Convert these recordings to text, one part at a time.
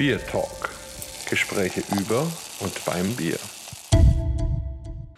Bier Talk. Gespräche über und beim Bier.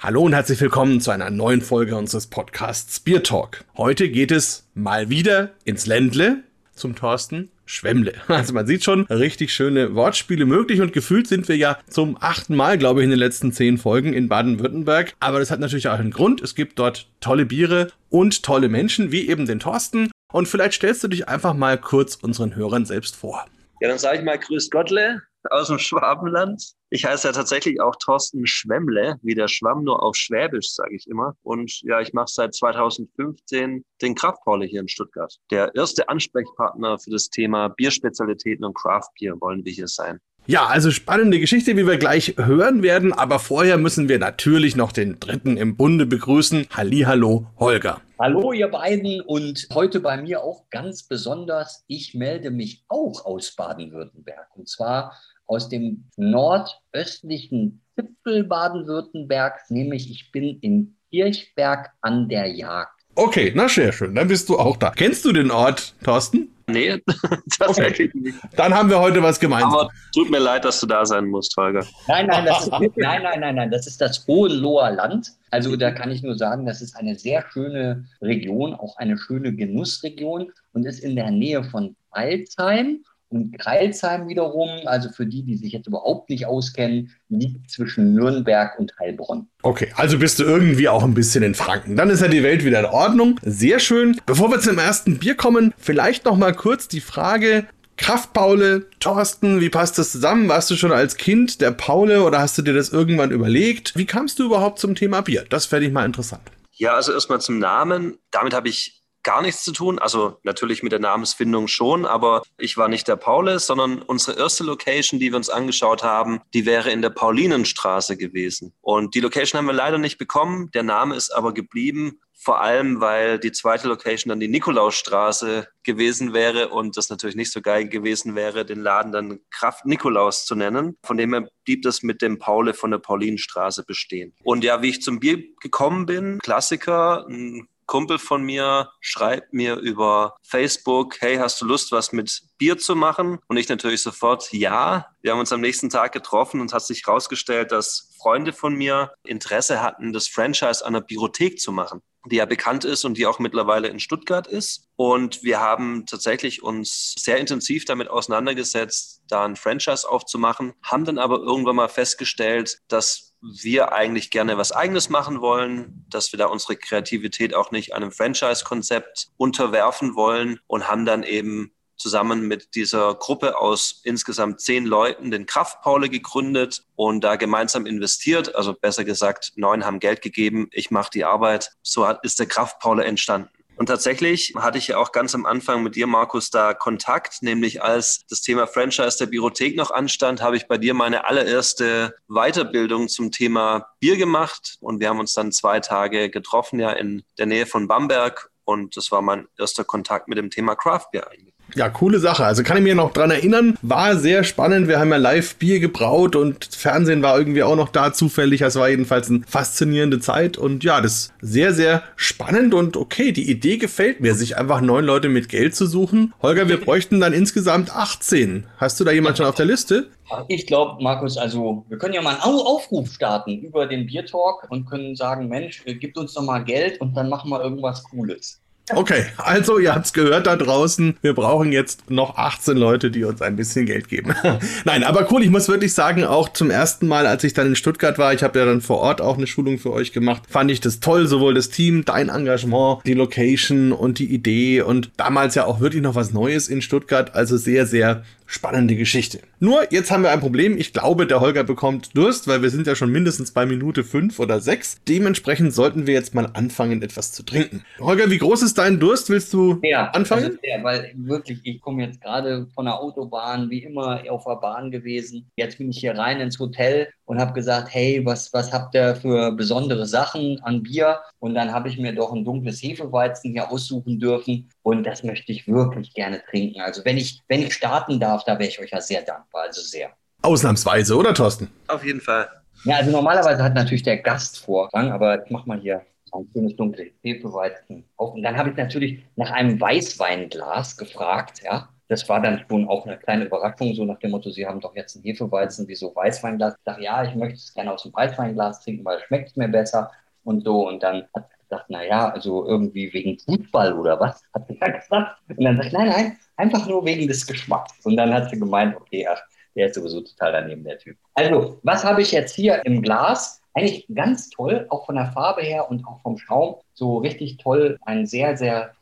Hallo und herzlich willkommen zu einer neuen Folge unseres Podcasts Bier Talk. Heute geht es mal wieder ins Ländle zum Thorsten Schwemmle. Also man sieht schon, richtig schöne Wortspiele möglich und gefühlt sind wir ja zum achten Mal, glaube ich, in den letzten zehn Folgen in Baden-Württemberg. Aber das hat natürlich auch einen Grund. Es gibt dort tolle Biere und tolle Menschen, wie eben den Thorsten. Und vielleicht stellst du dich einfach mal kurz unseren Hörern selbst vor. Ja, dann sage ich mal Grüß Gottle aus dem Schwabenland. Ich heiße ja tatsächlich auch Thorsten Schwemmle, wie der Schwamm, nur auf Schwäbisch, sage ich immer. Und ja, ich mache seit 2015 den Kraftpaule hier in Stuttgart. Der erste Ansprechpartner für das Thema Bierspezialitäten und Craftbier wollen wir hier sein. Ja, also spannende Geschichte, wie wir gleich hören werden, aber vorher müssen wir natürlich noch den dritten im Bunde begrüßen. Hallihallo, Holger. Hallo ihr beiden und heute bei mir auch ganz besonders, ich melde mich auch aus Baden-Württemberg und zwar aus dem nordöstlichen Zipfel Baden-Württembergs, nämlich ich bin in Kirchberg an der Jagd. Okay, na sehr schön, dann bist du auch da. Kennst du den Ort, Thorsten? Nee, tatsächlich okay. nicht. Dann haben wir heute was gemeinsam. Aber tut mir leid, dass du da sein musst, Holger. Nein, nein, das ist, nein, nein, nein, nein, das ist das Hohenloher Land. Also da kann ich nur sagen, das ist eine sehr schöne Region, auch eine schöne Genussregion und ist in der Nähe von Alzheim und Kreilsheim wiederum, also für die, die sich jetzt überhaupt nicht auskennen, liegt zwischen Nürnberg und Heilbronn. Okay, also bist du irgendwie auch ein bisschen in Franken. Dann ist ja die Welt wieder in Ordnung. Sehr schön. Bevor wir zum ersten Bier kommen, vielleicht noch mal kurz die Frage, Kraftpaule, Thorsten, wie passt das zusammen? Warst du schon als Kind der Paule oder hast du dir das irgendwann überlegt? Wie kamst du überhaupt zum Thema Bier? Das fände ich mal interessant. Ja, also erstmal zum Namen. Damit habe ich gar nichts zu tun. Also natürlich mit der Namensfindung schon, aber ich war nicht der Paulus, sondern unsere erste Location, die wir uns angeschaut haben, die wäre in der Paulinenstraße gewesen. Und die Location haben wir leider nicht bekommen. Der Name ist aber geblieben. Vor allem, weil die zweite Location dann die Nikolausstraße gewesen wäre und das natürlich nicht so geil gewesen wäre, den Laden dann Kraft Nikolaus zu nennen. Von dem her blieb das mit dem Paule von der Paulinenstraße bestehen. Und ja, wie ich zum Bier gekommen bin, Klassiker, ein Kumpel von mir schreibt mir über Facebook, hey, hast du Lust, was mit Bier zu machen? Und ich natürlich sofort, ja. Wir haben uns am nächsten Tag getroffen und hat sich herausgestellt, dass Freunde von mir Interesse hatten, das Franchise an der Biothek zu machen die ja bekannt ist und die auch mittlerweile in Stuttgart ist. Und wir haben tatsächlich uns sehr intensiv damit auseinandergesetzt, da ein Franchise aufzumachen, haben dann aber irgendwann mal festgestellt, dass wir eigentlich gerne was eigenes machen wollen, dass wir da unsere Kreativität auch nicht einem Franchise-Konzept unterwerfen wollen und haben dann eben zusammen mit dieser Gruppe aus insgesamt zehn Leuten den Kraftpaule gegründet und da gemeinsam investiert. Also besser gesagt, neun haben Geld gegeben, ich mache die Arbeit. So ist der Kraftpaule entstanden. Und tatsächlich hatte ich ja auch ganz am Anfang mit dir, Markus, da Kontakt, nämlich als das Thema Franchise der Biothek noch anstand, habe ich bei dir meine allererste Weiterbildung zum Thema Bier gemacht. Und wir haben uns dann zwei Tage getroffen, ja, in der Nähe von Bamberg. Und das war mein erster Kontakt mit dem Thema Craft Beer eigentlich. Ja, coole Sache. Also kann ich mir noch dran erinnern. War sehr spannend. Wir haben ja live Bier gebraut und Fernsehen war irgendwie auch noch da zufällig. Es war jedenfalls eine faszinierende Zeit und ja, das ist sehr, sehr spannend und okay. Die Idee gefällt mir, sich einfach neun Leute mit Geld zu suchen. Holger, wir bräuchten dann insgesamt 18. Hast du da jemand schon auf der Liste? Ich glaube, Markus, also wir können ja mal einen Aufruf starten über den Biertalk und können sagen, Mensch, gib uns doch mal Geld und dann machen wir irgendwas Cooles. Okay, also ihr habt es gehört da draußen. Wir brauchen jetzt noch 18 Leute, die uns ein bisschen Geld geben. Nein, aber cool, ich muss wirklich sagen, auch zum ersten Mal, als ich dann in Stuttgart war, ich habe ja dann vor Ort auch eine Schulung für euch gemacht, fand ich das toll, sowohl das Team, dein Engagement, die Location und die Idee und damals ja auch wirklich noch was Neues in Stuttgart. Also sehr, sehr spannende Geschichte. Nur, jetzt haben wir ein Problem. Ich glaube, der Holger bekommt Durst, weil wir sind ja schon mindestens bei Minute fünf oder sechs. Dementsprechend sollten wir jetzt mal anfangen, etwas zu trinken. Holger, wie groß ist dein Durst? Willst du ja, anfangen? Also ja, weil wirklich, ich komme jetzt gerade von der Autobahn, wie immer auf der Bahn gewesen. Jetzt bin ich hier rein ins Hotel und habe gesagt, hey, was, was habt ihr für besondere Sachen an Bier? Und dann habe ich mir doch ein dunkles Hefeweizen hier aussuchen dürfen und das möchte ich wirklich gerne trinken. Also wenn ich, wenn ich starten darf, da wäre ich euch ja sehr dankbar, also sehr. Ausnahmsweise, oder Thorsten? Auf jeden Fall. Ja, also normalerweise hat natürlich der Gast Vorrang, aber ich mach mal hier ein schönes dunkles Hefeweizen auf. Und dann habe ich natürlich nach einem Weißweinglas gefragt, ja. Das war dann schon auch eine kleine Überraschung, so nach dem Motto, Sie haben doch jetzt ein Hefeweizen, wieso Weißweinglas? Ich dachte, ja, ich möchte es gerne aus dem Weißweinglas trinken, weil es schmeckt mir besser und so. Und dann hat sie gesagt, naja, also irgendwie wegen Fußball oder was, hat sie ja gesagt. Und dann sagt nein, nein, einfach nur wegen des Geschmacks. Und dann hat sie gemeint, okay, ach, der ist sowieso total daneben, der Typ. Also, was habe ich jetzt hier im Glas? Eigentlich ganz toll, auch von der Farbe her und auch vom Schaum. So richtig toll, ein sehr, sehr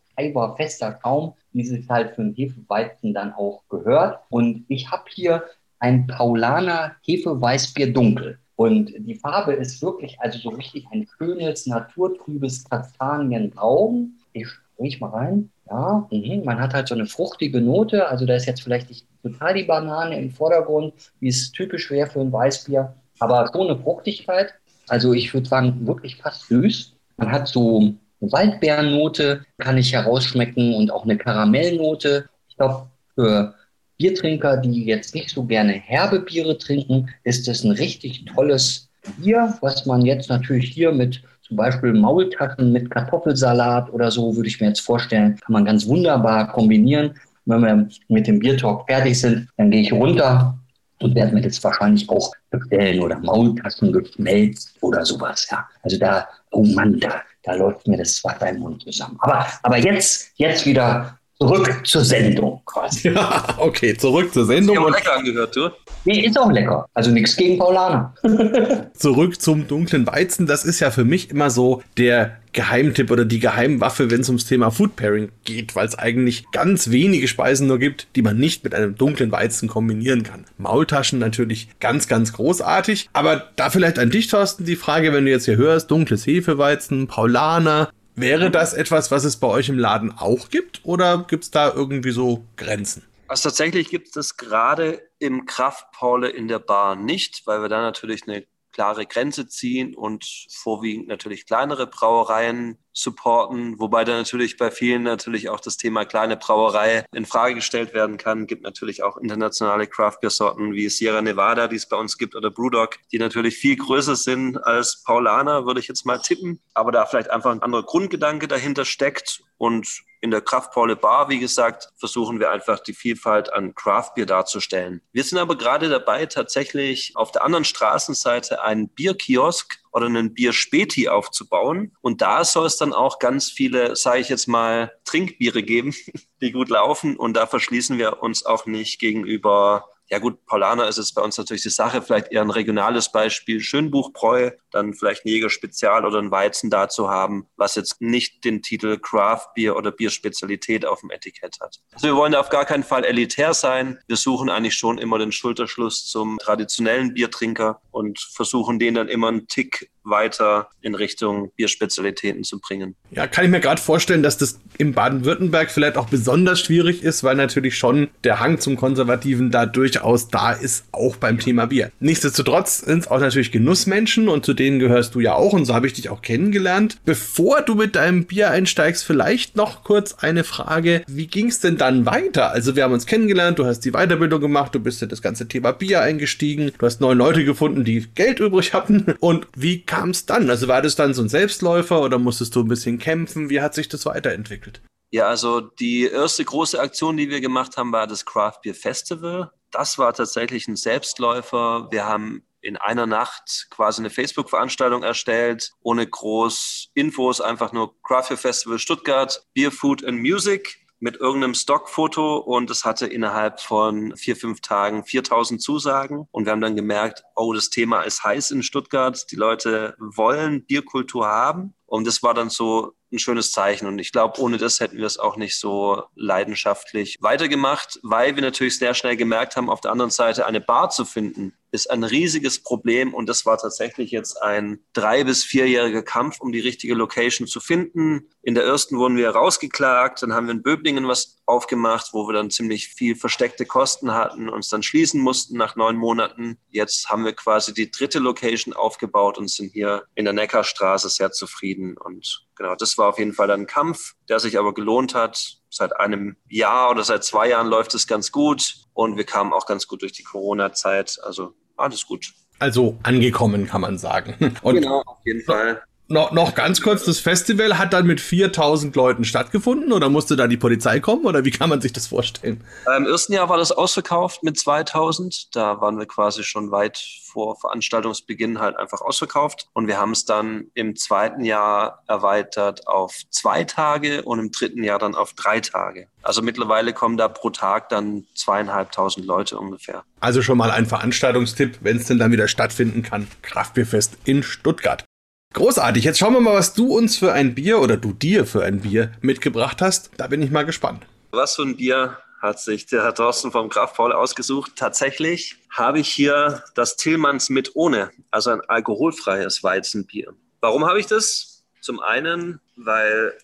fester Schaum, wie es halt für einen Hefeweizen dann auch gehört. Und ich habe hier ein Paulaner Hefeweißbier dunkel. Und die Farbe ist wirklich, also so richtig ein schönes, naturtrübes Kastanienbraun. Ich riech mal rein. Ja, mh. man hat halt so eine fruchtige Note. Also da ist jetzt vielleicht nicht total die Banane im Vordergrund, wie es typisch wäre für ein Weißbier, aber schon eine Fruchtigkeit. Also ich würde sagen, wirklich fast süß. Man hat so eine Waldbeernote, kann ich herausschmecken und auch eine Karamellnote. Ich glaube, für Biertrinker, die jetzt nicht so gerne herbe Biere trinken, ist das ein richtig tolles Bier, was man jetzt natürlich hier mit zum Beispiel Maultaschen mit Kartoffelsalat oder so, würde ich mir jetzt vorstellen, kann man ganz wunderbar kombinieren. Wenn wir mit dem Biertalk fertig sind, dann gehe ich runter und werde mir das wahrscheinlich auch bestellen oder Maultaschen geschmelzt oder sowas. Ja, also da, oh Mann, da, da läuft mir das Wasser im Mund zusammen. Aber, aber jetzt, jetzt wieder zurück zur Sendung quasi. Ja, okay, zurück zur Sendung. Ich habe lecker angehört, du. Nee, ist auch lecker. Also nichts gegen Paulaner. zurück zum dunklen Weizen. Das ist ja für mich immer so der Geheimtipp oder die Geheimwaffe, wenn es ums Thema Food Pairing geht, weil es eigentlich ganz wenige Speisen nur gibt, die man nicht mit einem dunklen Weizen kombinieren kann. Maultaschen natürlich ganz, ganz großartig. Aber da vielleicht an dich, Thorsten, die Frage, wenn du jetzt hier hörst, dunkles Hefeweizen, Paulaner, Wäre das etwas, was es bei euch im Laden auch gibt oder gibt es da irgendwie so Grenzen? Also tatsächlich gibt es das gerade im Kraftpaule in der Bar nicht, weil wir da natürlich eine klare Grenze ziehen und vorwiegend natürlich kleinere Brauereien supporten, wobei da natürlich bei vielen natürlich auch das Thema kleine Brauerei in Frage gestellt werden kann. Gibt natürlich auch internationale Craft Beer Sorten wie Sierra Nevada, die es bei uns gibt, oder Brewdog, die natürlich viel größer sind als Paulaner, würde ich jetzt mal tippen, aber da vielleicht einfach ein anderer Grundgedanke dahinter steckt und in der Kraftpaule Bar, wie gesagt, versuchen wir einfach die Vielfalt an Craft Beer darzustellen. Wir sind aber gerade dabei, tatsächlich auf der anderen Straßenseite einen Bierkiosk oder einen Bierspäti aufzubauen. Und da soll es dann auch ganz viele, sage ich jetzt mal, Trinkbiere geben, die gut laufen. Und da verschließen wir uns auch nicht gegenüber ja gut, Paulaner ist es bei uns natürlich die Sache, vielleicht eher ein regionales Beispiel, Schönbuchbräu, dann vielleicht ein Jägerspezial oder ein Weizen dazu haben, was jetzt nicht den Titel Craft Beer oder Bierspezialität auf dem Etikett hat. Also wir wollen auf gar keinen Fall elitär sein. Wir suchen eigentlich schon immer den Schulterschluss zum traditionellen Biertrinker und versuchen den dann immer einen Tick weiter in Richtung Bierspezialitäten zu bringen. Ja, kann ich mir gerade vorstellen, dass das in Baden-Württemberg vielleicht auch besonders schwierig ist, weil natürlich schon der Hang zum Konservativen da durchaus da ist, auch beim Thema Bier. Nichtsdestotrotz sind es auch natürlich Genussmenschen und zu denen gehörst du ja auch und so habe ich dich auch kennengelernt. Bevor du mit deinem Bier einsteigst, vielleicht noch kurz eine Frage. Wie ging es denn dann weiter? Also wir haben uns kennengelernt, du hast die Weiterbildung gemacht, du bist in das ganze Thema Bier eingestiegen, du hast neun Leute gefunden, die Geld übrig hatten und wie kam es dann? Also war das dann so ein Selbstläufer oder musstest du ein bisschen kämpfen? Wie hat sich das weiterentwickelt? Ja, also die erste große Aktion, die wir gemacht haben, war das Craft Beer Festival. Das war tatsächlich ein Selbstläufer. Wir haben in einer Nacht quasi eine Facebook-Veranstaltung erstellt, ohne groß Infos, einfach nur Craft Beer Festival Stuttgart, Beer, Food and Music mit irgendeinem Stockfoto und es hatte innerhalb von vier, fünf Tagen 4000 Zusagen. Und wir haben dann gemerkt, oh, das Thema ist heiß in Stuttgart. Die Leute wollen Bierkultur haben. Und das war dann so ein schönes Zeichen. Und ich glaube, ohne das hätten wir es auch nicht so leidenschaftlich weitergemacht, weil wir natürlich sehr schnell gemerkt haben, auf der anderen Seite eine Bar zu finden, ist ein riesiges Problem. Und das war tatsächlich jetzt ein drei- bis vierjähriger Kampf, um die richtige Location zu finden. In der ersten wurden wir rausgeklagt. Dann haben wir in Böblingen was aufgemacht, wo wir dann ziemlich viel versteckte Kosten hatten, uns dann schließen mussten nach neun Monaten. Jetzt haben wir quasi die dritte Location aufgebaut und sind hier in der Neckarstraße sehr zufrieden. Und genau, das war auf jeden Fall ein Kampf, der sich aber gelohnt hat. Seit einem Jahr oder seit zwei Jahren läuft es ganz gut und wir kamen auch ganz gut durch die Corona-Zeit. Also alles gut. Also angekommen, kann man sagen. Und genau, auf jeden Fall. Noch, noch ganz kurz, das Festival hat dann mit 4000 Leuten stattgefunden oder musste da die Polizei kommen oder wie kann man sich das vorstellen? Im ersten Jahr war das ausverkauft mit 2000. Da waren wir quasi schon weit vor Veranstaltungsbeginn halt einfach ausverkauft. Und wir haben es dann im zweiten Jahr erweitert auf zwei Tage und im dritten Jahr dann auf drei Tage. Also mittlerweile kommen da pro Tag dann zweieinhalbtausend Leute ungefähr. Also schon mal ein Veranstaltungstipp, wenn es denn dann wieder stattfinden kann. Kraftbierfest in Stuttgart. Großartig. Jetzt schauen wir mal, was du uns für ein Bier oder du dir für ein Bier mitgebracht hast. Da bin ich mal gespannt. Was für ein Bier hat sich der Herr Thorsten vom Kraftpaul ausgesucht? Tatsächlich habe ich hier das Tillmanns mit ohne, also ein alkoholfreies Weizenbier. Warum habe ich das? Zum einen, weil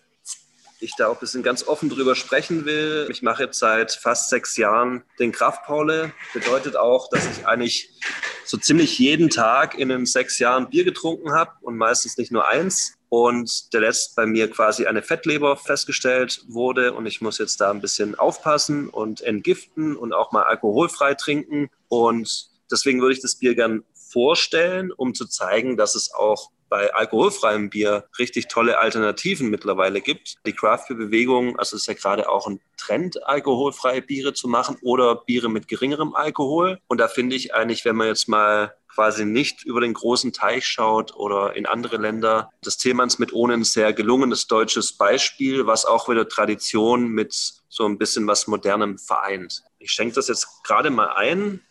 ich da auch ein bisschen ganz offen drüber sprechen will. Ich mache jetzt seit fast sechs Jahren den Kraftpaule. Bedeutet auch, dass ich eigentlich so ziemlich jeden Tag in den sechs Jahren Bier getrunken habe und meistens nicht nur eins. Und der letzte bei mir quasi eine Fettleber festgestellt wurde und ich muss jetzt da ein bisschen aufpassen und entgiften und auch mal alkoholfrei trinken. Und deswegen würde ich das Bier gern vorstellen, um zu zeigen, dass es auch bei alkoholfreiem Bier richtig tolle Alternativen mittlerweile gibt. Die Craft Beer Bewegung, also ist ja gerade auch ein Trend, alkoholfreie Biere zu machen oder Biere mit geringerem Alkohol. Und da finde ich eigentlich, wenn man jetzt mal quasi nicht über den großen Teich schaut oder in andere Länder. Das Themans mit ohne ein sehr gelungenes deutsches Beispiel, was auch wieder Tradition mit so ein bisschen was Modernem vereint. Ich schenke das jetzt gerade mal ein.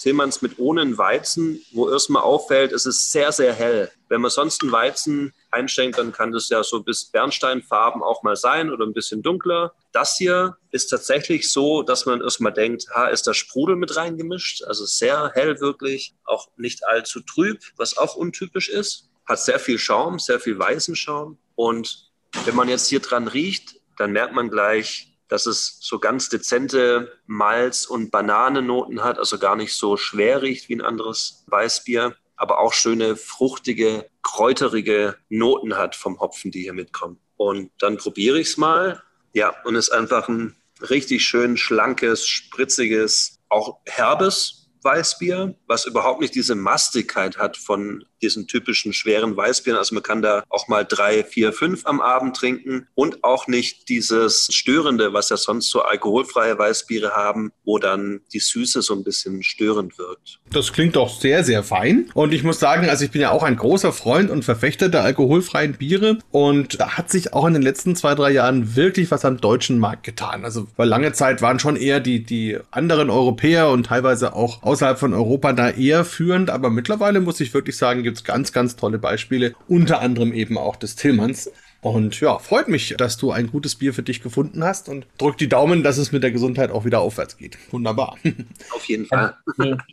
Tillmanns mit ohne Weizen, wo erstmal auffällt, es ist sehr, sehr hell. Wenn man sonst einen Weizen einschenkt, dann kann das ja so bis Bernsteinfarben auch mal sein oder ein bisschen dunkler. Das hier ist tatsächlich so, dass man erstmal denkt, ha, ist da Sprudel mit reingemischt? Also sehr hell wirklich, auch nicht allzu trüb, was auch untypisch ist. Hat sehr viel Schaum, sehr viel weißen Schaum. Und wenn man jetzt hier dran riecht, dann merkt man gleich, dass es so ganz dezente Malz- und Bananennoten hat, also gar nicht so schwer riecht wie ein anderes Weißbier, aber auch schöne fruchtige, kräuterige Noten hat vom Hopfen, die hier mitkommen. Und dann probiere ich es mal. Ja, und es ist einfach ein richtig schön schlankes, spritziges, auch herbes Weißbier, was überhaupt nicht diese Mastigkeit hat von diesen typischen schweren Weißbieren. Also man kann da auch mal drei, vier, fünf am Abend trinken und auch nicht dieses Störende, was ja sonst so alkoholfreie Weißbiere haben, wo dann die Süße so ein bisschen störend wirkt. Das klingt doch sehr, sehr fein. Und ich muss sagen, also ich bin ja auch ein großer Freund und Verfechter der alkoholfreien Biere. Und da hat sich auch in den letzten zwei, drei Jahren wirklich was am deutschen Markt getan. Also weil lange Zeit waren schon eher die, die anderen Europäer und teilweise auch außerhalb von Europa da eher führend, aber mittlerweile muss ich wirklich sagen, gibt es ganz, ganz tolle Beispiele, unter anderem eben auch des Tillmanns. Und ja, freut mich, dass du ein gutes Bier für dich gefunden hast und drück die Daumen, dass es mit der Gesundheit auch wieder aufwärts geht. Wunderbar. Auf jeden Fall.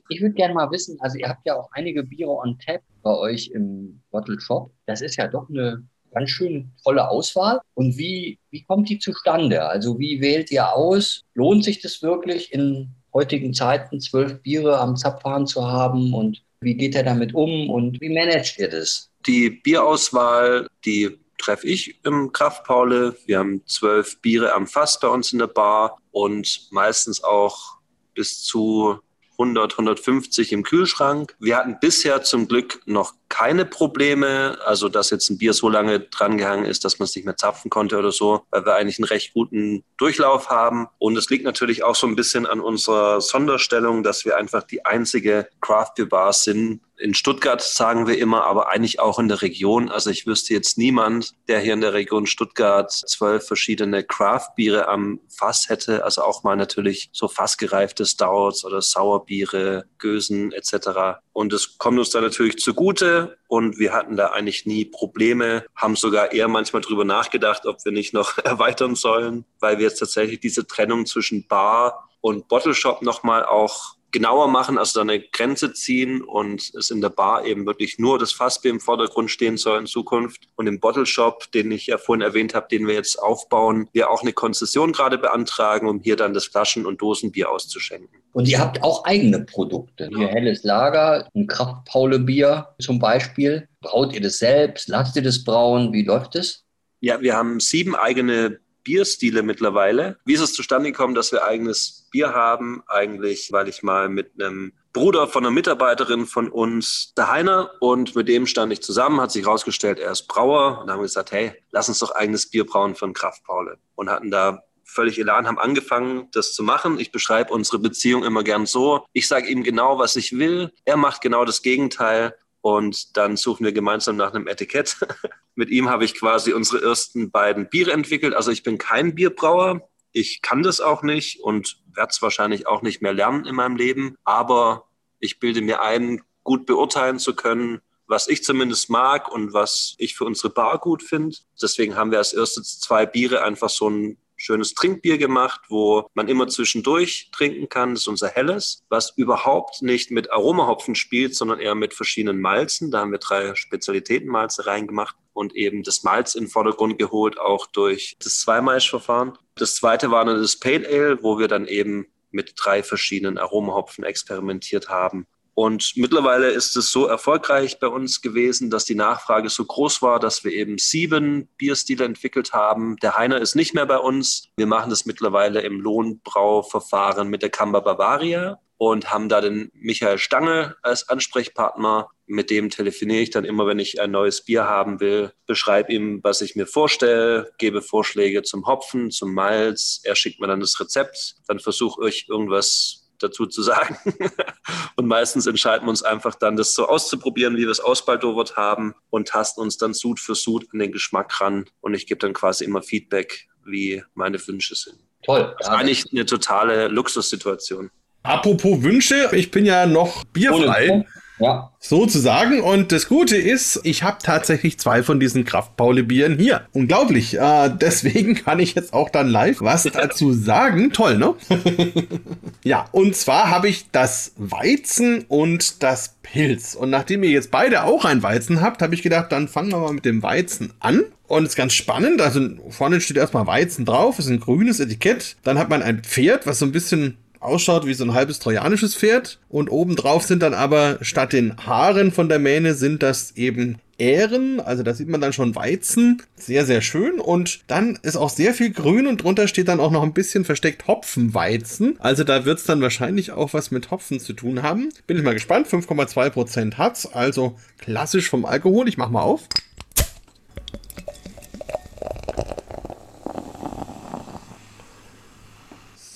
Ich würde gerne mal wissen, also ihr habt ja auch einige Biere on tap bei euch im Bottle Shop. Das ist ja doch eine ganz schön tolle Auswahl. Und wie, wie kommt die zustande? Also wie wählt ihr aus? Lohnt sich das wirklich in heutigen Zeiten zwölf Biere am Zapfhahn zu haben und wie geht er damit um und wie managt ihr das? Die Bierauswahl, die treffe ich im Kraftpaule. Wir haben zwölf Biere am Fass bei uns in der Bar und meistens auch bis zu 100, 150 im Kühlschrank. Wir hatten bisher zum Glück noch keine Probleme, also dass jetzt ein Bier so lange drangehangen ist, dass man es nicht mehr zapfen konnte oder so, weil wir eigentlich einen recht guten Durchlauf haben. Und es liegt natürlich auch so ein bisschen an unserer Sonderstellung, dass wir einfach die einzige Craft Beer Bar sind, in Stuttgart sagen wir immer, aber eigentlich auch in der Region. Also ich wüsste jetzt niemand, der hier in der Region Stuttgart zwölf verschiedene Craft-Biere am Fass hätte. Also auch mal natürlich so fassgereifte Stouts oder Sauerbiere, Gösen etc. Und es kommt uns da natürlich zugute und wir hatten da eigentlich nie Probleme, haben sogar eher manchmal drüber nachgedacht, ob wir nicht noch erweitern sollen, weil wir jetzt tatsächlich diese Trennung zwischen Bar und Bottle Shop nochmal auch genauer machen, also da eine Grenze ziehen und es in der Bar eben wirklich nur das Fassbier im Vordergrund stehen soll in Zukunft. Und im Bottle Shop, den ich ja vorhin erwähnt habe, den wir jetzt aufbauen, wir auch eine Konzession gerade beantragen, um hier dann das Flaschen- und Dosenbier auszuschenken. Und ihr habt auch eigene Produkte. Hier helles Lager, ein Kraftpaule-Bier zum Beispiel. Braut ihr das selbst? Lasst ihr das brauen? Wie läuft es? Ja, wir haben sieben eigene Bierstile mittlerweile. Wie ist es zustande gekommen, dass wir eigenes Bier haben? Eigentlich, weil ich mal mit einem Bruder von einer Mitarbeiterin von uns, der Heiner, und mit dem stand ich zusammen, hat sich herausgestellt, er ist Brauer und haben gesagt, hey, lass uns doch eigenes Bier brauen von Kraftpaule und hatten da völlig Elan, haben angefangen, das zu machen. Ich beschreibe unsere Beziehung immer gern so. Ich sage ihm genau, was ich will. Er macht genau das Gegenteil. Und dann suchen wir gemeinsam nach einem Etikett. Mit ihm habe ich quasi unsere ersten beiden Biere entwickelt. Also ich bin kein Bierbrauer. Ich kann das auch nicht und werde es wahrscheinlich auch nicht mehr lernen in meinem Leben. Aber ich bilde mir ein, gut beurteilen zu können, was ich zumindest mag und was ich für unsere Bar gut finde. Deswegen haben wir als erstes zwei Biere einfach so ein schönes Trinkbier gemacht, wo man immer zwischendurch trinken kann. Das ist unser helles, was überhaupt nicht mit Aromahopfen spielt, sondern eher mit verschiedenen Malzen. Da haben wir drei Spezialitätenmalze reingemacht und eben das Malz in den Vordergrund geholt, auch durch das Zweimaischverfahren. Das zweite war dann das Pale Ale, wo wir dann eben mit drei verschiedenen Aromahopfen experimentiert haben und mittlerweile ist es so erfolgreich bei uns gewesen, dass die Nachfrage so groß war, dass wir eben sieben Bierstile entwickelt haben. Der Heiner ist nicht mehr bei uns. Wir machen das mittlerweile im Lohnbrauverfahren mit der Kamba Bavaria und haben da den Michael Stange als Ansprechpartner. Mit dem telefoniere ich dann immer, wenn ich ein neues Bier haben will, beschreibe ihm, was ich mir vorstelle, gebe Vorschläge zum Hopfen, zum Malz. Er schickt mir dann das Rezept. Dann versuche ich irgendwas dazu zu sagen. und meistens entscheiden wir uns einfach dann, das so auszuprobieren, wie wir es ausbaldowert haben und tasten uns dann Sud für Sud an den Geschmack ran. Und ich gebe dann quasi immer Feedback, wie meine Wünsche sind. Toll. Das ist eigentlich eine totale Luxussituation. Apropos Wünsche, ich bin ja noch bierfrei. Ja. Sozusagen. Und das Gute ist, ich habe tatsächlich zwei von diesen Kraftpaule-Bieren hier. Unglaublich. Äh, deswegen kann ich jetzt auch dann live was dazu sagen. Toll, ne? ja, und zwar habe ich das Weizen und das Pilz. Und nachdem ihr jetzt beide auch ein Weizen habt, habe ich gedacht, dann fangen wir mal mit dem Weizen an. Und es ist ganz spannend. Also vorne steht erstmal Weizen drauf, ist ein grünes Etikett. Dann hat man ein Pferd, was so ein bisschen ausschaut wie so ein halbes trojanisches Pferd. Und obendrauf sind dann aber statt den Haaren von der Mähne sind das eben Ähren, also da sieht man dann schon Weizen, sehr, sehr schön. Und dann ist auch sehr viel Grün und drunter steht dann auch noch ein bisschen versteckt Hopfenweizen. Also da wird es dann wahrscheinlich auch was mit Hopfen zu tun haben. Bin ich mal gespannt, 5,2% hat's, also klassisch vom Alkohol. Ich mach mal auf.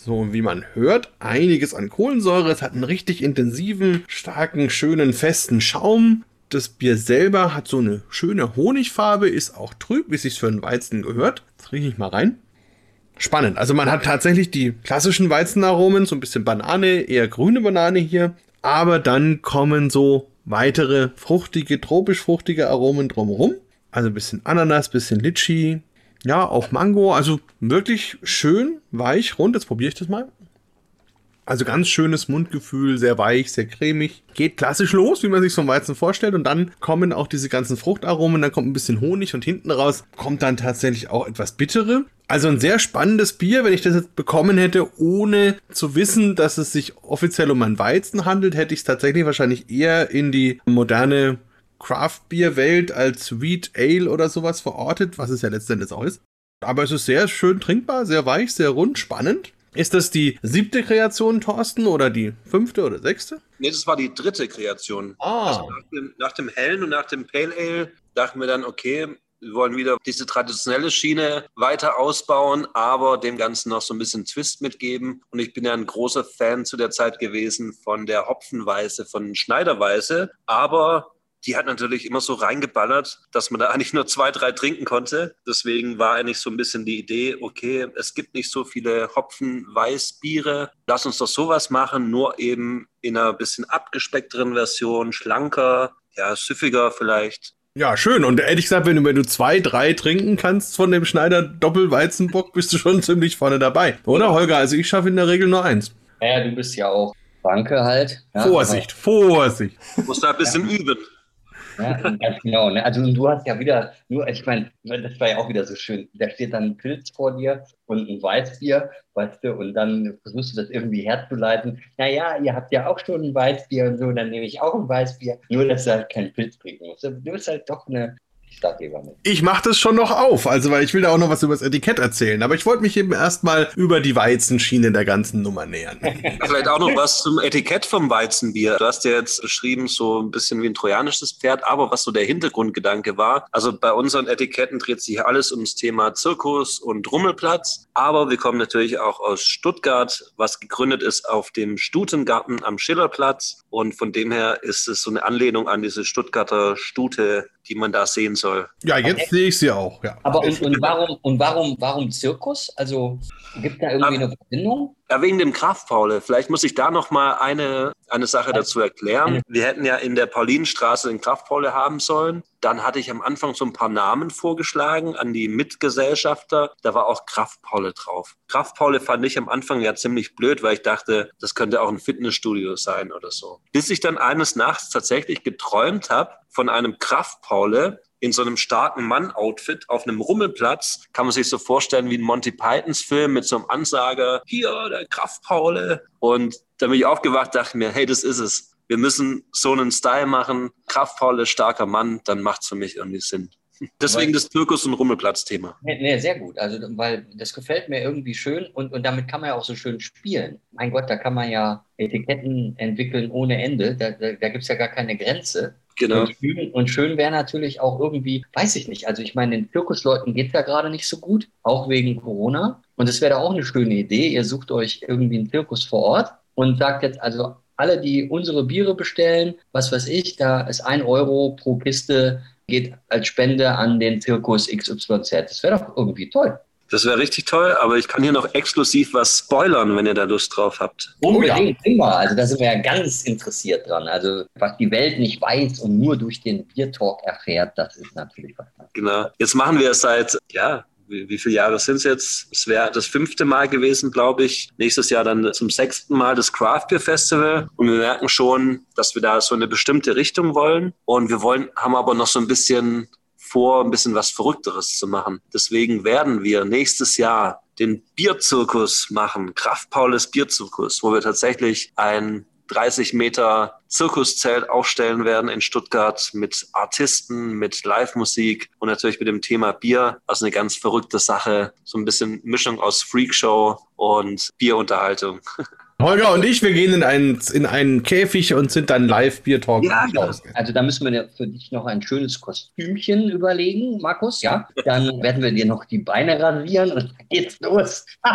So, wie man hört, einiges an Kohlensäure. Es hat einen richtig intensiven, starken, schönen, festen Schaum. Das Bier selber hat so eine schöne Honigfarbe, ist auch trüb, wie es sich für einen Weizen gehört. Jetzt rieche ich mal rein. Spannend. Also man hat tatsächlich die klassischen Weizenaromen, so ein bisschen Banane, eher grüne Banane hier. Aber dann kommen so weitere fruchtige, tropisch fruchtige Aromen drumherum. Also ein bisschen Ananas, bisschen Litchi, ja, auch Mango, also wirklich schön, weich, rund. Jetzt probiere ich das mal. Also ganz schönes Mundgefühl, sehr weich, sehr cremig. Geht klassisch los, wie man sich so ein Weizen vorstellt. Und dann kommen auch diese ganzen Fruchtaromen, dann kommt ein bisschen Honig und hinten raus kommt dann tatsächlich auch etwas Bittere. Also ein sehr spannendes Bier. Wenn ich das jetzt bekommen hätte, ohne zu wissen, dass es sich offiziell um ein Weizen handelt, hätte ich es tatsächlich wahrscheinlich eher in die moderne Craft Beer Welt als Sweet Ale oder sowas verortet, was es ja letztendlich auch ist. Aber es ist sehr schön trinkbar, sehr weich, sehr rund, spannend. Ist das die siebte Kreation, Thorsten, oder die fünfte oder sechste? Nee, das war die dritte Kreation. Ah. Also nach, dem, nach dem Hellen und nach dem Pale Ale dachten wir dann, okay, wir wollen wieder diese traditionelle Schiene weiter ausbauen, aber dem Ganzen noch so ein bisschen Twist mitgeben. Und ich bin ja ein großer Fan zu der Zeit gewesen von der Hopfenweise, von Schneiderweise. Aber die hat natürlich immer so reingeballert, dass man da eigentlich nur zwei, drei trinken konnte. Deswegen war eigentlich so ein bisschen die Idee, okay, es gibt nicht so viele Hopfen-Weißbiere. Lass uns doch sowas machen, nur eben in einer bisschen abgespeckteren Version, schlanker, ja, süffiger vielleicht. Ja, schön. Und ehrlich gesagt, wenn du, wenn du zwei, drei trinken kannst von dem Schneider Doppelweizenbock, bist du schon ziemlich vorne dabei. Oder, Holger? Also ich schaffe in der Regel nur eins. Ja, du bist ja auch Banke halt. Ja, Vorsicht, Vorsicht. Du musst da ein bisschen ja. üben. Ja, ganz genau. Ne? Also du hast ja wieder, nur, ich meine, das war ja auch wieder so schön. Da steht dann ein Pilz vor dir und ein Weißbier, weißt du, und dann versuchst du das irgendwie herzuleiten. Naja, ihr habt ja auch schon ein Weißbier und so, dann nehme ich auch ein Weißbier. Nur, dass du halt keinen Pilz trinken musst. Du bist halt doch eine Ich mache das schon noch auf, also weil ich will da auch noch was über das Etikett erzählen. Aber ich wollte mich eben erstmal über die Weizenschiene der ganzen Nummer nähern. Vielleicht auch noch was zum Etikett vom Weizenbier. Du hast ja jetzt beschrieben, so ein bisschen wie ein trojanisches Pferd, aber was so der Hintergrundgedanke war. Also bei unseren Etiketten dreht sich alles ums Thema Zirkus und Rummelplatz. Aber wir kommen natürlich auch aus Stuttgart, was gegründet ist auf dem Stutengarten am Schillerplatz. Und von dem her ist es so eine Anlehnung an diese Stuttgarter Stute, die man da sehen soll. Ja, jetzt sehe ich sie auch. Ja. Aber und, und warum und warum warum Zirkus? Also gibt da irgendwie eine Verbindung? Ja, wegen dem Kraftpaule. Vielleicht muss ich da noch mal eine, eine Sache dazu erklären. Wir hätten ja in der Paulinenstraße den Kraftpaule haben sollen. Dann hatte ich am Anfang so ein paar Namen vorgeschlagen an die Mitgesellschafter. Da war auch Kraftpaule drauf. Kraftpaule fand ich am Anfang ja ziemlich blöd, weil ich dachte, das könnte auch ein Fitnessstudio sein oder so. Bis ich dann eines Nachts tatsächlich geträumt habe von einem Kraftpaule, in so einem starken Mann-Outfit auf einem Rummelplatz. Kann man sich so vorstellen wie ein Monty Pythons Film mit so einem Ansager, hier, der Kraftpaule. Und da bin ich aufgewacht, dachte mir, hey, das ist es. Wir müssen so einen Style machen. Kraftpaule, starker Mann, dann macht es für mich irgendwie Sinn. Deswegen das Zirkus- und Rummelplatz-Thema. Nee, nee, sehr gut. Also, weil das gefällt mir irgendwie schön und, und damit kann man ja auch so schön spielen. Mein Gott, da kann man ja Etiketten entwickeln ohne Ende. Da, da, da gibt es ja gar keine Grenze. Genau. Und schön, schön wäre natürlich auch irgendwie, weiß ich nicht, also ich meine, den Zirkusleuten geht es ja gerade nicht so gut, auch wegen Corona. Und es wäre auch eine schöne Idee. Ihr sucht euch irgendwie einen Zirkus vor Ort und sagt jetzt also, alle, die unsere Biere bestellen, was weiß ich, da ist ein Euro pro Kiste, geht als Spende an den Zirkus XYZ. Das wäre doch irgendwie toll. Das wäre richtig toll, aber ich kann hier noch exklusiv was spoilern, wenn ihr da Lust drauf habt. Unbedingt, immer. Also da sind wir ja ganz interessiert dran. Also was die Welt nicht weiß und nur durch den Biertalk erfährt, das ist natürlich was. Genau. Jetzt machen wir es seit, ja, wie, wie viele Jahre sind es jetzt? Es wäre das fünfte Mal gewesen, glaube ich. Nächstes Jahr dann zum sechsten Mal das Craft Beer Festival. Und wir merken schon, dass wir da so eine bestimmte Richtung wollen. Und wir wollen, haben aber noch so ein bisschen vor, ein bisschen was Verrückteres zu machen. Deswegen werden wir nächstes Jahr den Bierzirkus machen, Kraft Paules Bierzirkus, wo wir tatsächlich ein 30 Meter Zirkuszelt aufstellen werden in Stuttgart mit Artisten, mit Live-Musik und natürlich mit dem Thema Bier. Also eine ganz verrückte Sache. So ein bisschen Mischung aus Freakshow und Bierunterhaltung. Holger und ich, wir gehen in einen, in einen Käfig und sind dann live Bier Talk. Ja, ja. Also da müssen wir für dich noch ein schönes Kostümchen überlegen, Markus. Ja, dann werden wir dir noch die Beine rasieren und dann geht's los.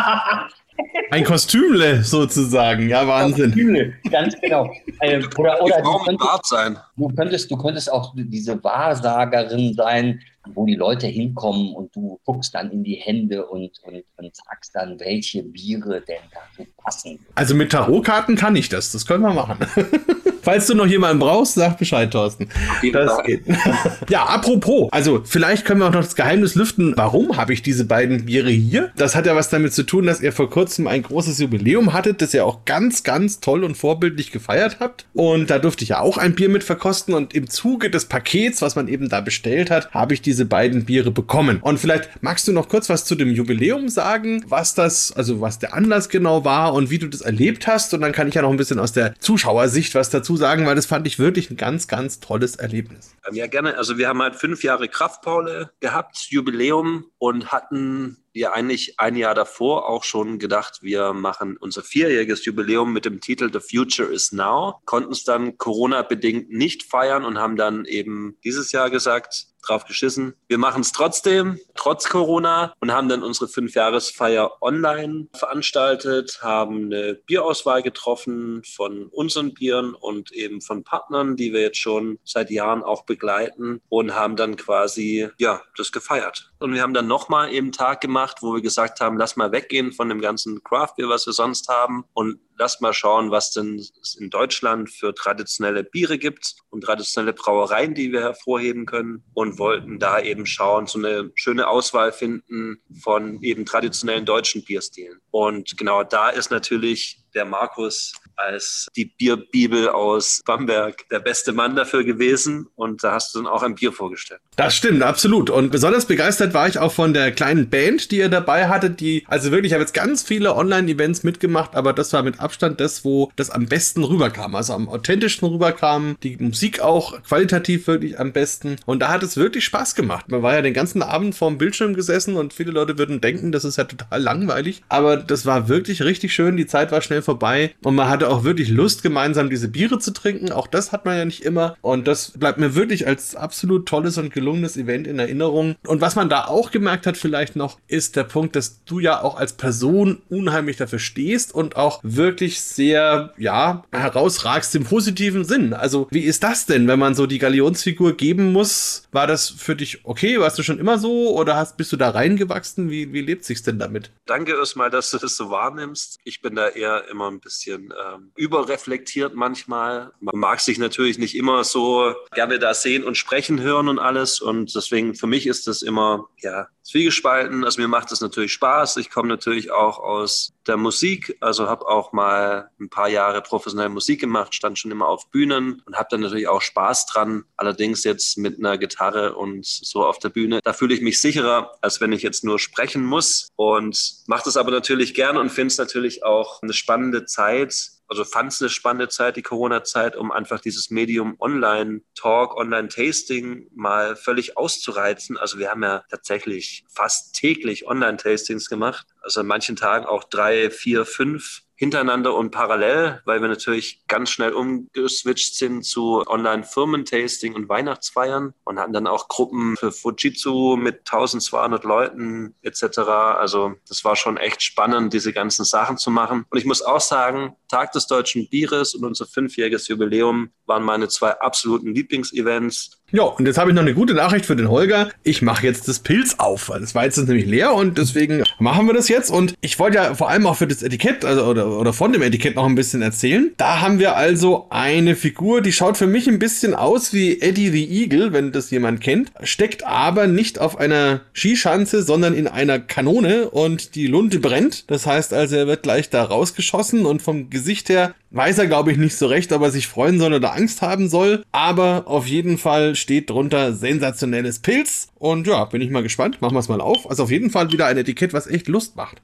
Ein Kostümle sozusagen, ja Wahnsinn. Kostümle, ganz genau. Ähm, oder oder du, Bart sein. du, könntest, du könntest auch diese Wahrsagerin sein, wo die Leute hinkommen und du guckst dann in die Hände und, und, und sagst dann, welche Biere denn dazu passen. Also mit Tarotkarten kann ich das, das können wir machen. Falls du noch jemanden brauchst, sag Bescheid, Thorsten. Das geht. ja, apropos, also vielleicht können wir auch noch das Geheimnis lüften. Warum habe ich diese beiden Biere hier? Das hat ja was damit zu tun, dass ihr vor kurzem ein großes Jubiläum hattet, das ihr auch ganz, ganz toll und vorbildlich gefeiert habt. Und da durfte ich ja auch ein Bier mit verkosten. Und im Zuge des Pakets, was man eben da bestellt hat, habe ich diese beiden Biere bekommen. Und vielleicht magst du noch kurz was zu dem Jubiläum sagen, was das, also was der Anlass genau war und wie du das erlebt hast. Und dann kann ich ja noch ein bisschen aus der Zuschauersicht was dazu sagen, weil das fand ich wirklich ein ganz, ganz tolles Erlebnis. Ja, gerne. Also wir haben halt fünf Jahre Kraftpaule gehabt, Jubiläum und hatten ja eigentlich ein Jahr davor auch schon gedacht, wir machen unser vierjähriges Jubiläum mit dem Titel The Future is Now, konnten es dann Corona-bedingt nicht feiern und haben dann eben dieses Jahr gesagt, drauf geschissen. Wir machen es trotzdem, trotz Corona und haben dann unsere Fünfjahresfeier online veranstaltet, haben eine Bierauswahl getroffen von unseren Bieren und eben von Partnern, die wir jetzt schon seit Jahren auch begleiten und haben dann quasi, ja, das gefeiert. Und wir haben dann nochmal eben Tag gemacht, wo wir gesagt haben, lass mal weggehen von dem ganzen Craft Beer, was wir sonst haben und lass mal schauen, was denn es in Deutschland für traditionelle Biere gibt und traditionelle Brauereien, die wir hervorheben können und wollten da eben schauen, so eine schöne Auswahl finden von eben traditionellen deutschen Bierstilen. Und genau da ist natürlich der Markus als die Bierbibel aus Bamberg der beste Mann dafür gewesen und da hast du dann auch ein Bier vorgestellt. Das stimmt, absolut. Und besonders begeistert war ich auch von der kleinen Band, die ihr dabei hattet, die, also wirklich, ich habe jetzt ganz viele Online-Events mitgemacht, aber das war mit Abstand das, wo das am besten rüberkam, also am authentischsten rüberkam, die Musik auch qualitativ wirklich am besten und da hat es wirklich Spaß gemacht. Man war ja den ganzen Abend vorm Bildschirm gesessen und viele Leute würden denken, das ist ja total langweilig, aber das war wirklich richtig schön, die Zeit war schnell vorbei und man hatte auch wirklich Lust, gemeinsam diese Biere zu trinken. Auch das hat man ja nicht immer. Und das bleibt mir wirklich als absolut tolles und gelungenes Event in Erinnerung. Und was man da auch gemerkt hat vielleicht noch, ist der Punkt, dass du ja auch als Person unheimlich dafür stehst und auch wirklich sehr, ja, herausragst im positiven Sinn. Also wie ist das denn, wenn man so die Galionsfigur geben muss? War das für dich okay? Warst du schon immer so oder hast, bist du da reingewachsen? Wie, wie lebt sich's denn damit? Danke erstmal, dass du das so wahrnimmst. Ich bin da eher immer ein bisschen ähm, überreflektiert manchmal. Man mag sich natürlich nicht immer so gerne da sehen und sprechen hören und alles. Und deswegen für mich ist das immer, ja, zwiegespalten. Also mir macht das natürlich Spaß. Ich komme natürlich auch aus der Musik, also habe auch mal ein paar Jahre professionell Musik gemacht, stand schon immer auf Bühnen und habe dann natürlich auch Spaß dran. Allerdings jetzt mit einer Gitarre und so auf der Bühne, da fühle ich mich sicherer, als wenn ich jetzt nur sprechen muss und mache das aber natürlich gern und finde es natürlich auch eine spannende Zeit, also fand es eine spannende Zeit, die Corona-Zeit, um einfach dieses Medium Online-Talk, Online-Tasting mal völlig auszureizen. Also wir haben ja tatsächlich fast täglich Online-Tastings gemacht. Also an manchen Tagen auch drei, vier, fünf hintereinander und parallel, weil wir natürlich ganz schnell umgeswitcht sind zu Online-Firmentasting und Weihnachtsfeiern und hatten dann auch Gruppen für Fujitsu mit 1200 Leuten etc. Also das war schon echt spannend, diese ganzen Sachen zu machen. Und ich muss auch sagen, Tag des deutschen Bieres und unser fünfjähriges Jubiläum waren meine zwei absoluten Lieblingsevents. Ja, und jetzt habe ich noch eine gute Nachricht für den Holger. Ich mache jetzt das Pilz auf. Das war jetzt nämlich leer und deswegen machen wir das jetzt. Und ich wollte ja vor allem auch für das Etikett also, oder, oder von dem Etikett noch ein bisschen erzählen. Da haben wir also eine Figur, die schaut für mich ein bisschen aus wie Eddie the Eagle, wenn das jemand kennt. Steckt aber nicht auf einer Skischanze, sondern in einer Kanone und die Lunte brennt. Das heißt also, er wird gleich da rausgeschossen und vom Gesicht her weiß er, glaube ich, nicht so recht, ob er sich freuen soll oder Angst haben soll. Aber auf jeden Fall steht drunter sensationelles Pilz. Und ja, bin ich mal gespannt. Machen wir es mal auf. Also auf jeden Fall wieder ein Etikett, was echt Lust macht.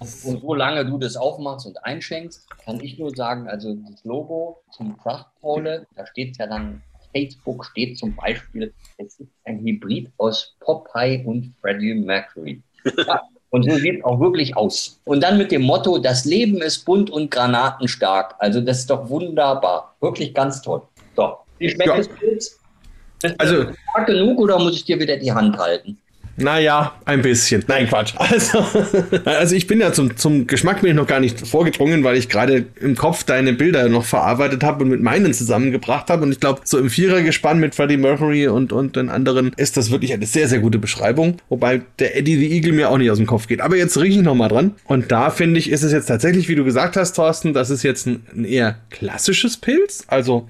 Und solange du das aufmachst und einschenkst, kann ich nur sagen, also das Logo zum Craft Pole, da steht ja dann, Facebook steht zum Beispiel, es ist ein Hybrid aus Popeye und Freddie Mercury. Ja, und so sieht es auch wirklich aus. Und dann mit dem Motto, das Leben ist bunt und granatenstark. Also das ist doch wunderbar. Wirklich ganz toll. So, wie schmeckt ja. es jetzt? Also, stark genug oder muss ich dir wieder die Hand halten? Naja, ein bisschen. Nein, Quatsch. Also, also ich bin ja zum, zum Geschmack bin ich noch gar nicht vorgedrungen, weil ich gerade im Kopf deine Bilder noch verarbeitet habe und mit meinen zusammengebracht habe. Und ich glaube, so im Vierergespann mit Freddie Mercury und, und den anderen ist das wirklich eine sehr, sehr gute Beschreibung. Wobei der Eddie the Eagle mir auch nicht aus dem Kopf geht. Aber jetzt rieche ich noch mal dran. Und da finde ich, ist es jetzt tatsächlich, wie du gesagt hast, Thorsten, das ist jetzt ein, ein eher klassisches Pilz. Also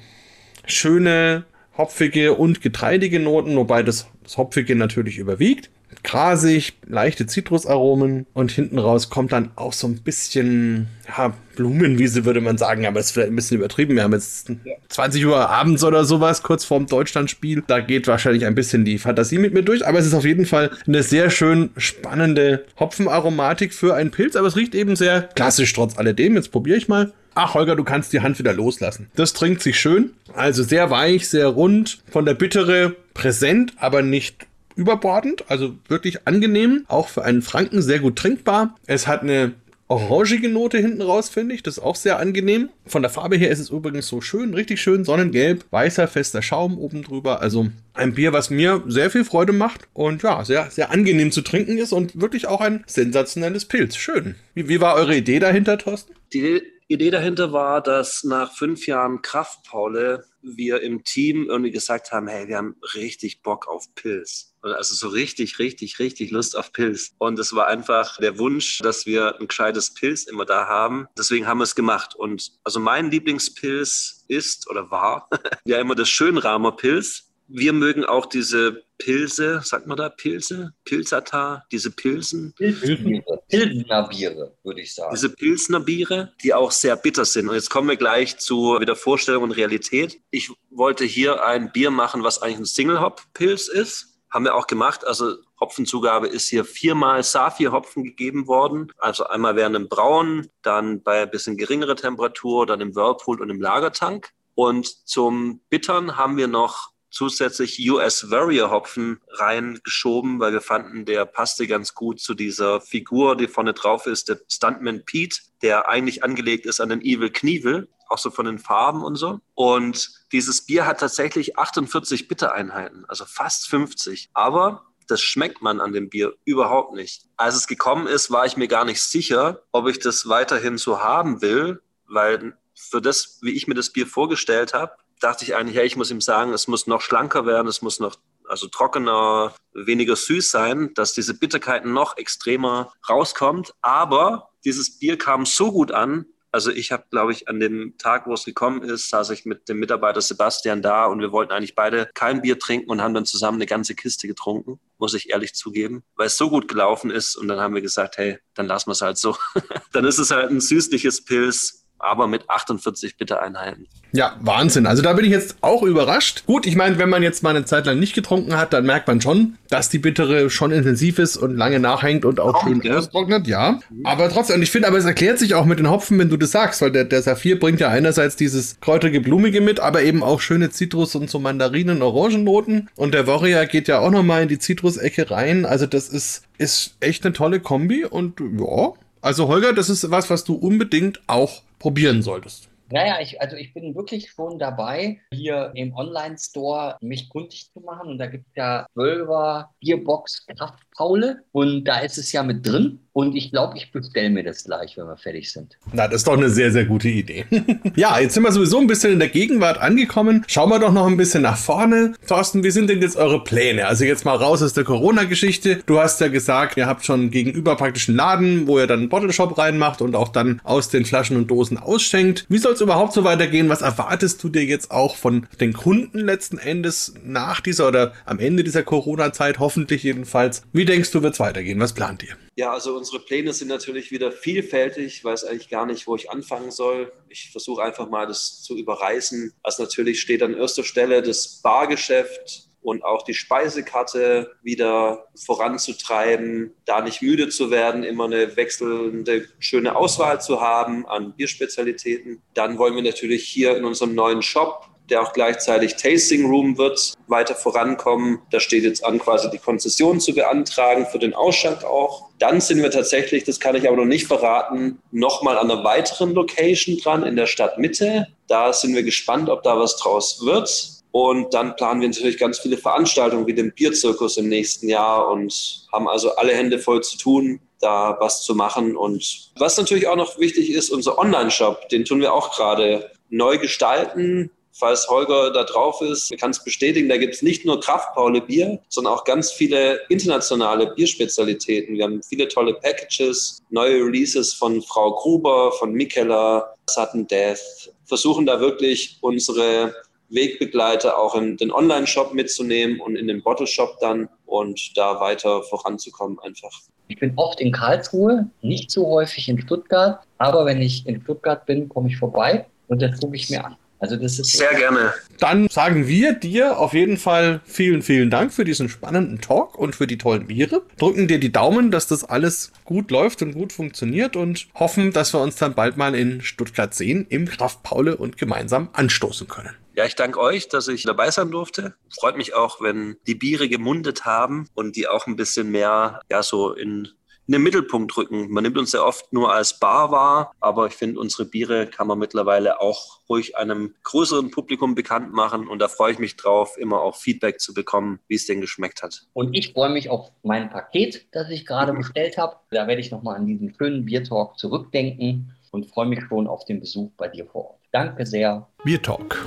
schöne, hopfige und getreidige Noten, wobei das, das Hopfige natürlich überwiegt. Grasig, leichte Zitrusaromen. Und hinten raus kommt dann auch so ein bisschen ja, Blumenwiese, würde man sagen, aber es ist vielleicht ein bisschen übertrieben. Wir haben jetzt 20 Uhr abends oder sowas, kurz vorm Deutschlandspiel. Da geht wahrscheinlich ein bisschen die Fantasie mit mir durch, aber es ist auf jeden Fall eine sehr schön spannende Hopfenaromatik für einen Pilz, aber es riecht eben sehr klassisch trotz alledem. Jetzt probiere ich mal. Ach, Holger, du kannst die Hand wieder loslassen. Das trinkt sich schön. Also sehr weich, sehr rund, von der Bittere präsent, aber nicht überbordend, also wirklich angenehm. Auch für einen Franken sehr gut trinkbar. Es hat eine orangige Note hinten raus, finde ich. Das ist auch sehr angenehm. Von der Farbe her ist es übrigens so schön, richtig schön sonnengelb, weißer, fester Schaum oben drüber. Also ein Bier, was mir sehr viel Freude macht und ja, sehr, sehr angenehm zu trinken ist und wirklich auch ein sensationelles Pilz. Schön. Wie, wie war eure Idee dahinter, Thorsten? Die Idee dahinter war, dass nach fünf Jahren Kraftpaule wir im Team irgendwie gesagt haben, hey, wir haben richtig Bock auf Pilz. Also so richtig, richtig, richtig Lust auf Pilz. Und es war einfach der Wunsch, dass wir ein gescheites Pilz immer da haben. Deswegen haben wir es gemacht. Und also mein Lieblingspilz ist oder war ja immer das Schönramer Pilz wir mögen auch diese Pilze, sagt man da Pilze? Pilzata, diese Pilsen? Pilsner, Pilsner Biere, würde ich sagen. Diese Pilsner Biere, die auch sehr bitter sind. Und jetzt kommen wir gleich zu wieder Vorstellung und Realität. Ich wollte hier ein Bier machen, was eigentlich ein Single-Hop-Pilz ist. Haben wir auch gemacht. Also Hopfenzugabe ist hier viermal Saphir-Hopfen gegeben worden. Also einmal während dem Brauen, dann bei ein bisschen geringerer Temperatur, dann im Whirlpool und im Lagertank. Und zum Bittern haben wir noch zusätzlich US Warrior Hopfen reingeschoben, weil wir fanden, der passte ganz gut zu dieser Figur, die vorne drauf ist, der Stuntman Pete, der eigentlich angelegt ist an den Evil Knievel, auch so von den Farben und so. Und dieses Bier hat tatsächlich 48 Bittereinheiten, also fast 50. Aber das schmeckt man an dem Bier überhaupt nicht. Als es gekommen ist, war ich mir gar nicht sicher, ob ich das weiterhin so haben will, weil für das, wie ich mir das Bier vorgestellt habe, dachte ich eigentlich, hey, ich muss ihm sagen, es muss noch schlanker werden, es muss noch also trockener, weniger süß sein, dass diese Bitterkeit noch extremer rauskommt. Aber dieses Bier kam so gut an. Also ich habe, glaube ich, an dem Tag, wo es gekommen ist, saß ich mit dem Mitarbeiter Sebastian da und wir wollten eigentlich beide kein Bier trinken und haben dann zusammen eine ganze Kiste getrunken, muss ich ehrlich zugeben, weil es so gut gelaufen ist. Und dann haben wir gesagt, hey, dann lassen wir es halt so. dann ist es halt ein süßliches Pilz, aber mit 48 Bittereinheiten. Ja, Wahnsinn. Also da bin ich jetzt auch überrascht. Gut, ich meine, wenn man jetzt mal eine Zeit lang nicht getrunken hat, dann merkt man schon, dass die Bittere schon intensiv ist und lange nachhängt und auch schön ja. austrocknet, ja. Aber trotzdem, und ich finde, aber es erklärt sich auch mit den Hopfen, wenn du das sagst, weil der, der Saphir bringt ja einerseits dieses kräutrige, blumige mit, aber eben auch schöne Zitrus- und so Mandarinen- Orangennoten. Und der Warrior geht ja auch nochmal in die Zitrusecke rein. Also das ist, ist echt eine tolle Kombi und ja. Also Holger, das ist was, was du unbedingt auch probieren solltest. Naja, ich, also ich bin wirklich schon dabei, hier im Online-Store mich kundig zu machen. Und da gibt es ja 12er Bierbox Kraft Paule und da ist es ja mit drin. Und ich glaube, ich bestelle mir das gleich, wenn wir fertig sind. Na, das ist doch eine sehr, sehr gute Idee. ja, jetzt sind wir sowieso ein bisschen in der Gegenwart angekommen. Schauen wir doch noch ein bisschen nach vorne. Thorsten, wie sind denn jetzt eure Pläne? Also jetzt mal raus aus der Corona-Geschichte. Du hast ja gesagt, ihr habt schon gegenüber praktisch einen Laden, wo ihr dann einen Bottle Shop reinmacht und auch dann aus den Flaschen und Dosen ausschenkt. Wie soll es überhaupt so weitergehen? Was erwartest du dir jetzt auch von den Kunden letzten Endes nach dieser oder am Ende dieser Corona-Zeit, hoffentlich jedenfalls? Wie denkst du, wird es weitergehen? Was plant ihr? Ja, also unsere Pläne sind natürlich wieder vielfältig. Ich weiß eigentlich gar nicht, wo ich anfangen soll. Ich versuche einfach mal das zu überreißen. Also natürlich steht an erster Stelle das Bargeschäft und auch die Speisekarte wieder voranzutreiben, da nicht müde zu werden, immer eine wechselnde, schöne Auswahl zu haben an Bierspezialitäten. Dann wollen wir natürlich hier in unserem neuen Shop der auch gleichzeitig Tasting Room wird, weiter vorankommen. Da steht jetzt an, quasi die Konzession zu beantragen für den Ausschank auch. Dann sind wir tatsächlich, das kann ich aber noch nicht verraten, nochmal an einer weiteren Location dran in der Stadtmitte. Da sind wir gespannt, ob da was draus wird. Und dann planen wir natürlich ganz viele Veranstaltungen wie den Bierzirkus im nächsten Jahr und haben also alle Hände voll zu tun, da was zu machen. Und was natürlich auch noch wichtig ist, unser Online-Shop, den tun wir auch gerade neu gestalten falls Holger da drauf ist, kann es bestätigen, da gibt es nicht nur Kraftpaule Bier, sondern auch ganz viele internationale Bierspezialitäten. Wir haben viele tolle Packages, neue Releases von Frau Gruber, von Mikella, Sudden Death, versuchen da wirklich unsere Wegbegleiter auch in den Online-Shop mitzunehmen und in den Bottle-Shop dann und da weiter voranzukommen einfach. Ich bin oft in Karlsruhe, nicht so häufig in Stuttgart, aber wenn ich in Stuttgart bin, komme ich vorbei und das gucke ich mir an. Also das ist sehr gerne. Dann sagen wir dir auf jeden Fall vielen, vielen Dank für diesen spannenden Talk und für die tollen Biere. Drücken dir die Daumen, dass das alles gut läuft und gut funktioniert und hoffen, dass wir uns dann bald mal in Stuttgart sehen, im Kraft Paule und gemeinsam anstoßen können. Ja, ich danke euch, dass ich dabei sein durfte. Freut mich auch, wenn die Biere gemundet haben und die auch ein bisschen mehr, ja, so in in den Mittelpunkt rücken. Man nimmt uns ja oft nur als Bar wahr, aber ich finde, unsere Biere kann man mittlerweile auch ruhig einem größeren Publikum bekannt machen und da freue ich mich drauf, immer auch Feedback zu bekommen, wie es denn geschmeckt hat. Und ich freue mich auf mein Paket, das ich gerade bestellt habe. Da werde ich nochmal an diesen schönen Biertalk zurückdenken und freue mich schon auf den Besuch bei dir vor Ort. Danke sehr. Biertalk,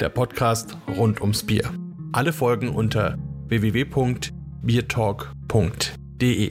der Podcast rund ums Bier. Alle Folgen unter www.biertalk.de.